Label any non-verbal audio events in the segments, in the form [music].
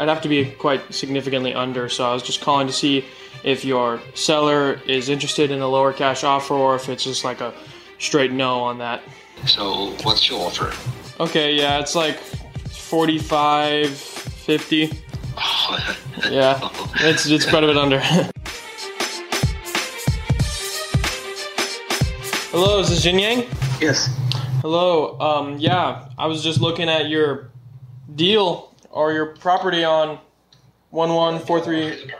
I'd have to be quite significantly under. So I was just calling to see if your seller is interested in a lower cash offer or if it's just like a straight no on that. So what's your offer? Okay, yeah, it's like 45, 50. [laughs] Yeah, it's it's quite a bit under. [laughs] Hello, is this Jin Yang? yes. Hello. Um, yeah, I was just looking at your deal or your property on one one four three.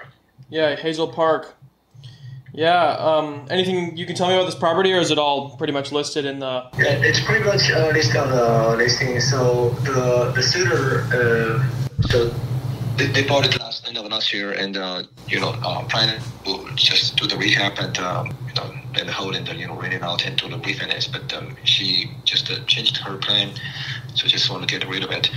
Yeah, Hazel Park. Yeah. Um, anything you can tell me about this property, or is it all pretty much listed in the? Yeah, it's pretty much uh, listed on the listing. So the the suitor, uh, So they, they bought it last end of last year, and uh, you know, uh, planning to just do the rehab and um, you know, and hold and you know, rent it out and do the refinance. But um, she just uh, changed her plan, so just want to get rid of it.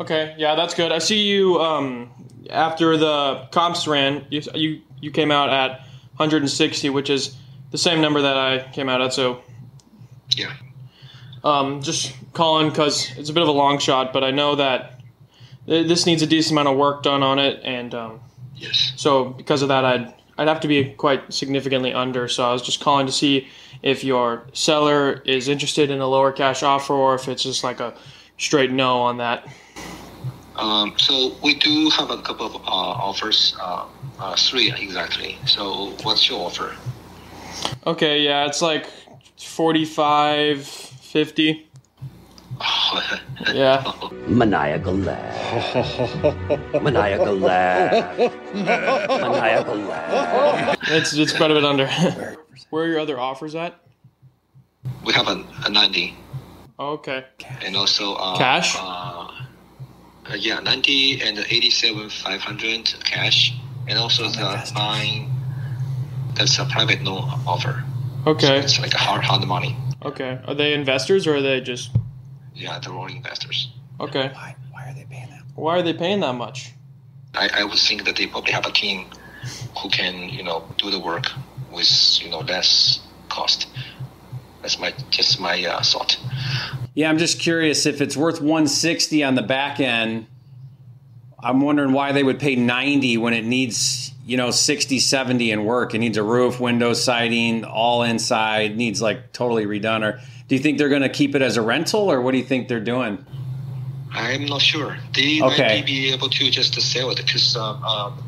Okay. Yeah, that's good. I see you. Um, after the comps ran, you you you came out at 160, which is the same number that I came out at. So Yeah. um, just calling because it's a bit of a long shot, but I know that th- this needs a decent amount of work done on it, and um, Yes. so because of that, I'd I'd have to be quite significantly under. So I was just calling to see if your seller is interested in a lower cash offer or if it's just like a straight no on that. Um, so we do have a couple of uh, offers, uh, uh, three exactly. So what's your offer? Okay, yeah, it's like 45, 50. [laughs] Yeah. Maniacal laugh. [laughs] Maniacal laugh. Maniacal laugh. It's it's quite a bit under. [laughs] Where are your other offers at? We have a, a 90 Oh, okay. and also uh, Cash? Uh, yeah, 90 and 87 500 cash, and also the nine. That's a private loan offer. Okay. It's like a hard hard money. Okay. Are they investors or are they just Yeah, they're all investors. okay? Why, why are they paying that? Why are they paying that much? I, I would think that they probably have a team who can you know do the work with you know less cost. That's my just my uh, thought. Yeah, I'm just curious if it's worth 160 on the back end. I'm wondering why they would pay 90 when it needs, you know, 60, 70 in work. It needs a roof, windows, siding, all inside, needs like totally redone. Or do you think they're going to keep it as a rental or what do you think they're doing? I'm not sure. They Okay. might be able to just sell it because um, um,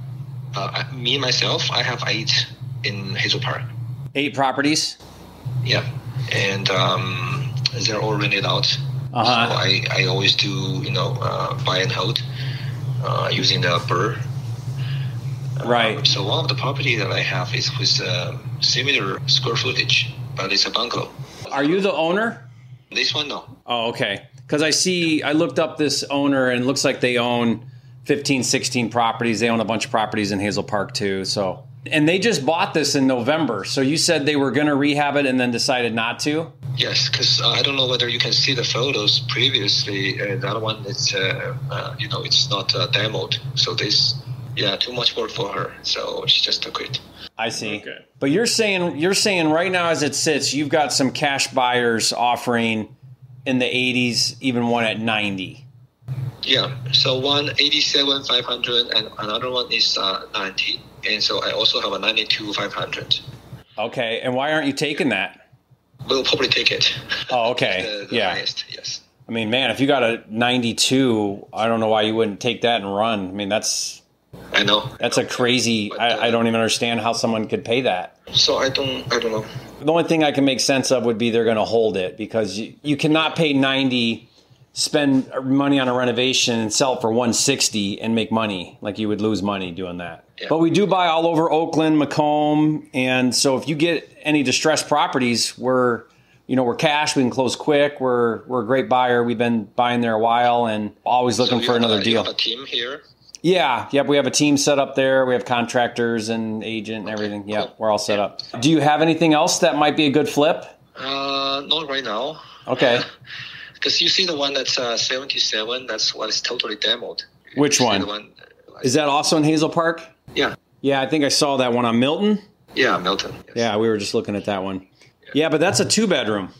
uh, me and myself, I have eight in Hazel Park. Eight properties? Yeah, and um, they're all rented out. Uh-huh. So I, I always do you know uh, buy and hold uh, using the burr. Right. So one of the property that I have is with uh, similar square footage, but it's a bungalow. Are you the owner? This one, no. Oh, okay. Because I see, I looked up this owner and it looks like they own 15, 16 properties. They own a bunch of properties in Hazel Park too. So, and they just bought this in November. So you said they were going to rehab it and then decided not to? Yes, because uh, I don't know whether you can see the photos previously. Uh, that one, it's uh, uh, you know, it's not uh, demoed. So this, yeah, too much work for her. So she just took it. I see. Okay. But you're saying, you're saying right now as it sits, you've got some cash buyers offering in the 80s, even one at 90. Yeah. So one eighty-seven five hundred, and another one is uh, ninety. And so I also have a ninety-two five hundred. Okay. And why aren't you taking that? We'll probably take it. Oh, okay. [laughs] the, the Yeah. highest. Yes. I mean, man, if you got a 92, I don't know why you wouldn't take that and run. I mean, that's I know. that's a crazy. But, I, uh, I don't even understand how someone could pay that. So I don't. I don't know. The only thing I can make sense of would be they're going to hold it because you, you cannot pay 90, spend money on a renovation and sell it for 160 and make money. Like you would lose money doing that. Yeah. But we do buy all over Oakland, Macomb, and so if you get any distressed properties, we're you know we're cash. We can close quick. We're we're a great buyer. We've been buying there a while and always So looking you for another a, deal. have a team here. Yeah, yep. We have a team set up there. We have contractors and agent and everything. Yeah, cool. we're all set up. Do you have anything else that might be a good flip? Uh, not right now. Okay. [laughs] Because you see the one that's uh, 77, that's what is totally demoed. Which one? One Is that also in Hazel Park? yeah. Yeah, I think I saw that one on Milton. Yeah, Milton. Yes. Yeah, we were just looking at that one. Yeah, but that's a two bedroom.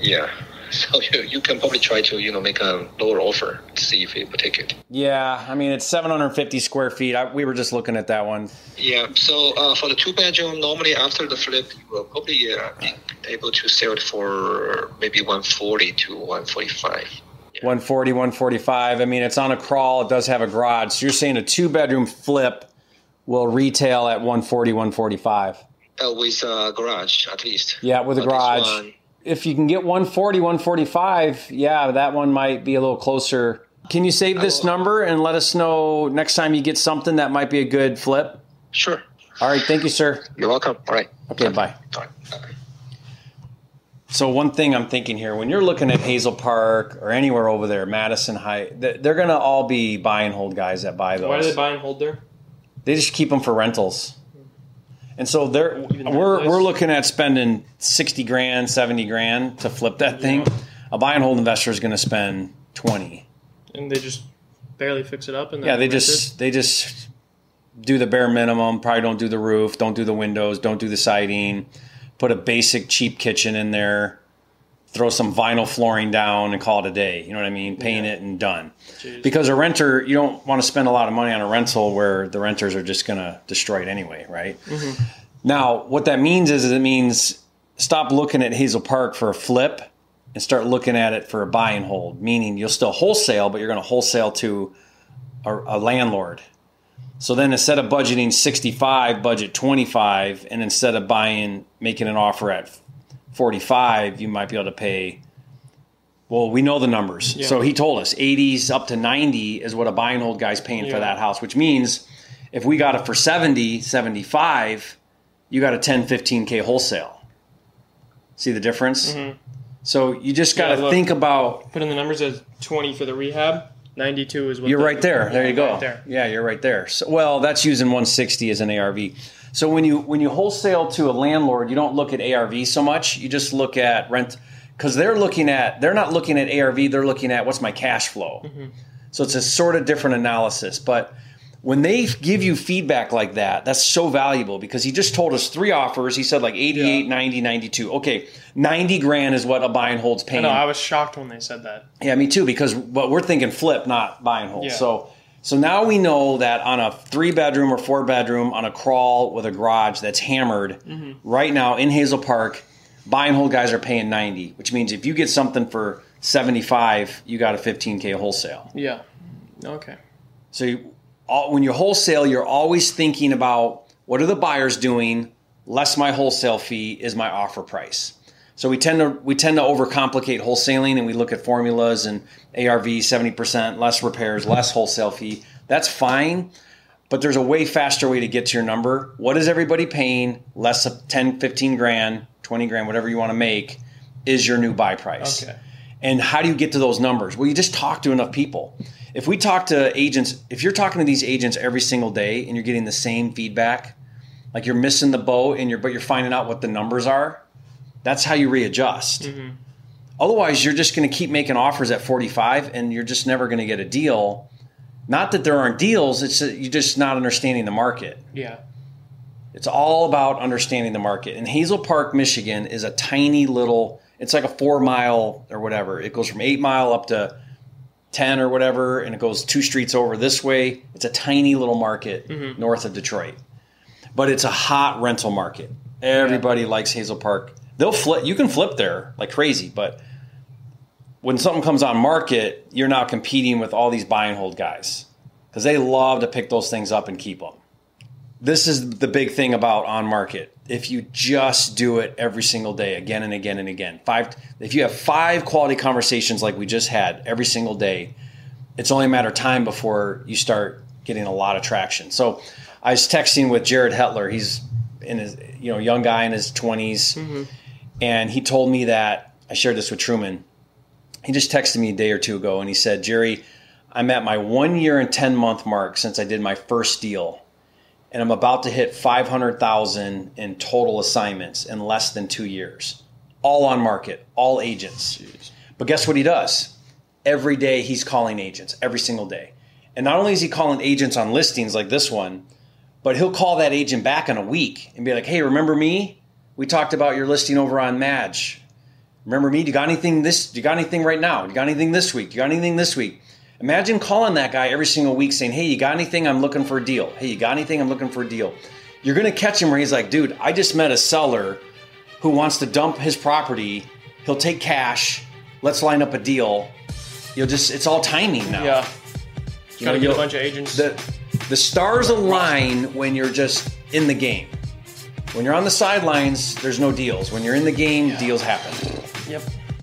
Yeah. [laughs] So you, you can probably try to you know make a lower offer to see if it will take it. Yeah, I mean it's 750 square feet. I, we were just looking at that one. Yeah. So uh, for the two bedroom, normally after the flip, you will probably uh, be able to sell it for maybe 140 to 145. 140, 145. I mean, it's on a crawl. It does have a garage. So you're saying a two bedroom flip will retail at 140, 145. Uh, with a garage, at least. Yeah, with a this garage. one- If you can get 140, 145, yeah, that one might be a little closer. Can you save this number and let us know next time you get something that might be a good flip? Sure. All right, thank you, sir. You're welcome. All right. Okay, bye. All right. Bye. So one thing I'm thinking here, when you're looking at Hazel Park or anywhere over there, Madison Height, th- they're going to all be buy and hold guys that buy those. Why do they buy and hold there? They just keep them for rentals. And so they're we're we're looking at spending sixty grand, seventy grand to flip that thing. A buy and hold investor is going to spend twenty. And they just barely fix it up and Yeah, they rent it? just they just do the bare minimum. Probably don't do the roof, don't do the windows, don't do the siding. Put a basic cheap kitchen in there. Throw some vinyl flooring down and call it a day. You know what I mean? Paint it and done. Jeez. Because a renter, you don't want to spend a lot of money on a rental where the renters are just going to destroy it anyway, right? Mm-hmm. Now, what that means is it means stop looking at Hazel Park for a flip and start looking at it for a buy and hold, meaning you'll still wholesale, but you're going to wholesale to a, a landlord. So then instead of budgeting 65, budget 25, and instead of buying, making an offer at 45, you might be able to pay. Well, we know the numbers. Yeah. So he told us 80s up to 90 is what a buy and hold guy's paying for that house, which means if we got it for 70, 75, you got a 10, 15K wholesale. See the difference? So you just got to Mm-hmm. Yeah, think about Put in the numbers as 20 for the rehab. 92 is what You're the- right there. There you go. Right there. Yeah, you're right there. So, well, that's using 160 as an ARV. So when you when you wholesale to a landlord, you don't look at ARV so much. You just look at rent because they're looking at they're not looking at ARV. They're looking at what's my cash flow. Mm-hmm. So it's a sort of different analysis. But when they give you feedback like that, that's so valuable because he just told us three offers. He said like 88, Yeah. 90, 92. Okay, 90 grand is what a buy and hold's I paying. know, I was shocked when they said that. Yeah, me too. Because but we're thinking flip, not buy and hold. Yeah. So so now we know that on a three bedroom or four bedroom on a crawl with a garage that's hammered Mm-hmm. right now in Hazel Park, buy and hold guys are paying ninety, which means if you get something for seventy five, you got a fifteen k wholesale. Yeah. Okay. So you, all, when you wholesale, you're always thinking about what are the buyers doing, less my wholesale fee is my offer price. So we tend to we tend to overcomplicate wholesaling, and we look at formulas and ARV seventy percent less repairs, less wholesale fee. That's fine, but there's a way faster way to get to your number. What is everybody paying? Less of 10, 15 grand, 20 grand, whatever you want to make, is your new buy price. Okay. And how do you get to those numbers? Well, you just talk to enough people. If we talk to agents, if you're talking to these agents every single day and you're getting the same feedback, like you're missing the boat and you're but you're finding out what the numbers are, that's how you readjust. Mm-hmm. Otherwise, you're just going to keep making offers at 45 and you're just never going to get a deal. Not that there aren't deals, it's that you're just not understanding the market. Yeah. It's all about understanding the market. And Hazel Park, Michigan is a tiny little, it's like a four mile or whatever. It goes from eight mile up to 10 or whatever, and it goes two streets over this way. It's a tiny little market mm-hmm. north of Detroit. But it's a hot rental market. Everybody likes Hazel Park. They'll flip, you can flip there like crazy, but when something comes on market, you're now competing with all these buy and hold guys because they love to pick those things up and keep them this is the big thing about on market. If you just do it every single day, again and again and again, five. If you have five quality conversations like we just had every single day, it's only a matter of time before you start getting a lot of traction. So, I was texting with Jared Hetler. He's in his, you know, young guy in his 20s, mm-hmm. and he told me that I shared this with Truman. He just texted me a day or two ago, and he said, "Jerry, I'm at my one year and ten month mark since I did my first deal." And I'm about to hit 500,000 in total assignments in less than two years. All on market, all agents. But guess what he does? Every day he's calling agents, every single day. And not only is he calling agents on listings like this one, but he'll call that agent back in a week and be like, hey, remember me? We talked about your listing over on Madge. Remember me? Do you got anything this? Do you got anything right now? Do you got anything this week? Do you got anything this week? Imagine calling that guy every single week saying, Hey, you got anything? I'm looking for a deal. Hey, you got anything? I'm looking for a deal. You're going to catch him where he's like, Dude, I just met a seller who wants to dump his property. He'll take cash. Let's line up a deal. You'll just, it's all timing now. Yeah. You Got to know, get a bunch of agents. the the stars align when you're just in the game. When you're on the sidelines, there's no deals. When you're in the game, deals happen. yep.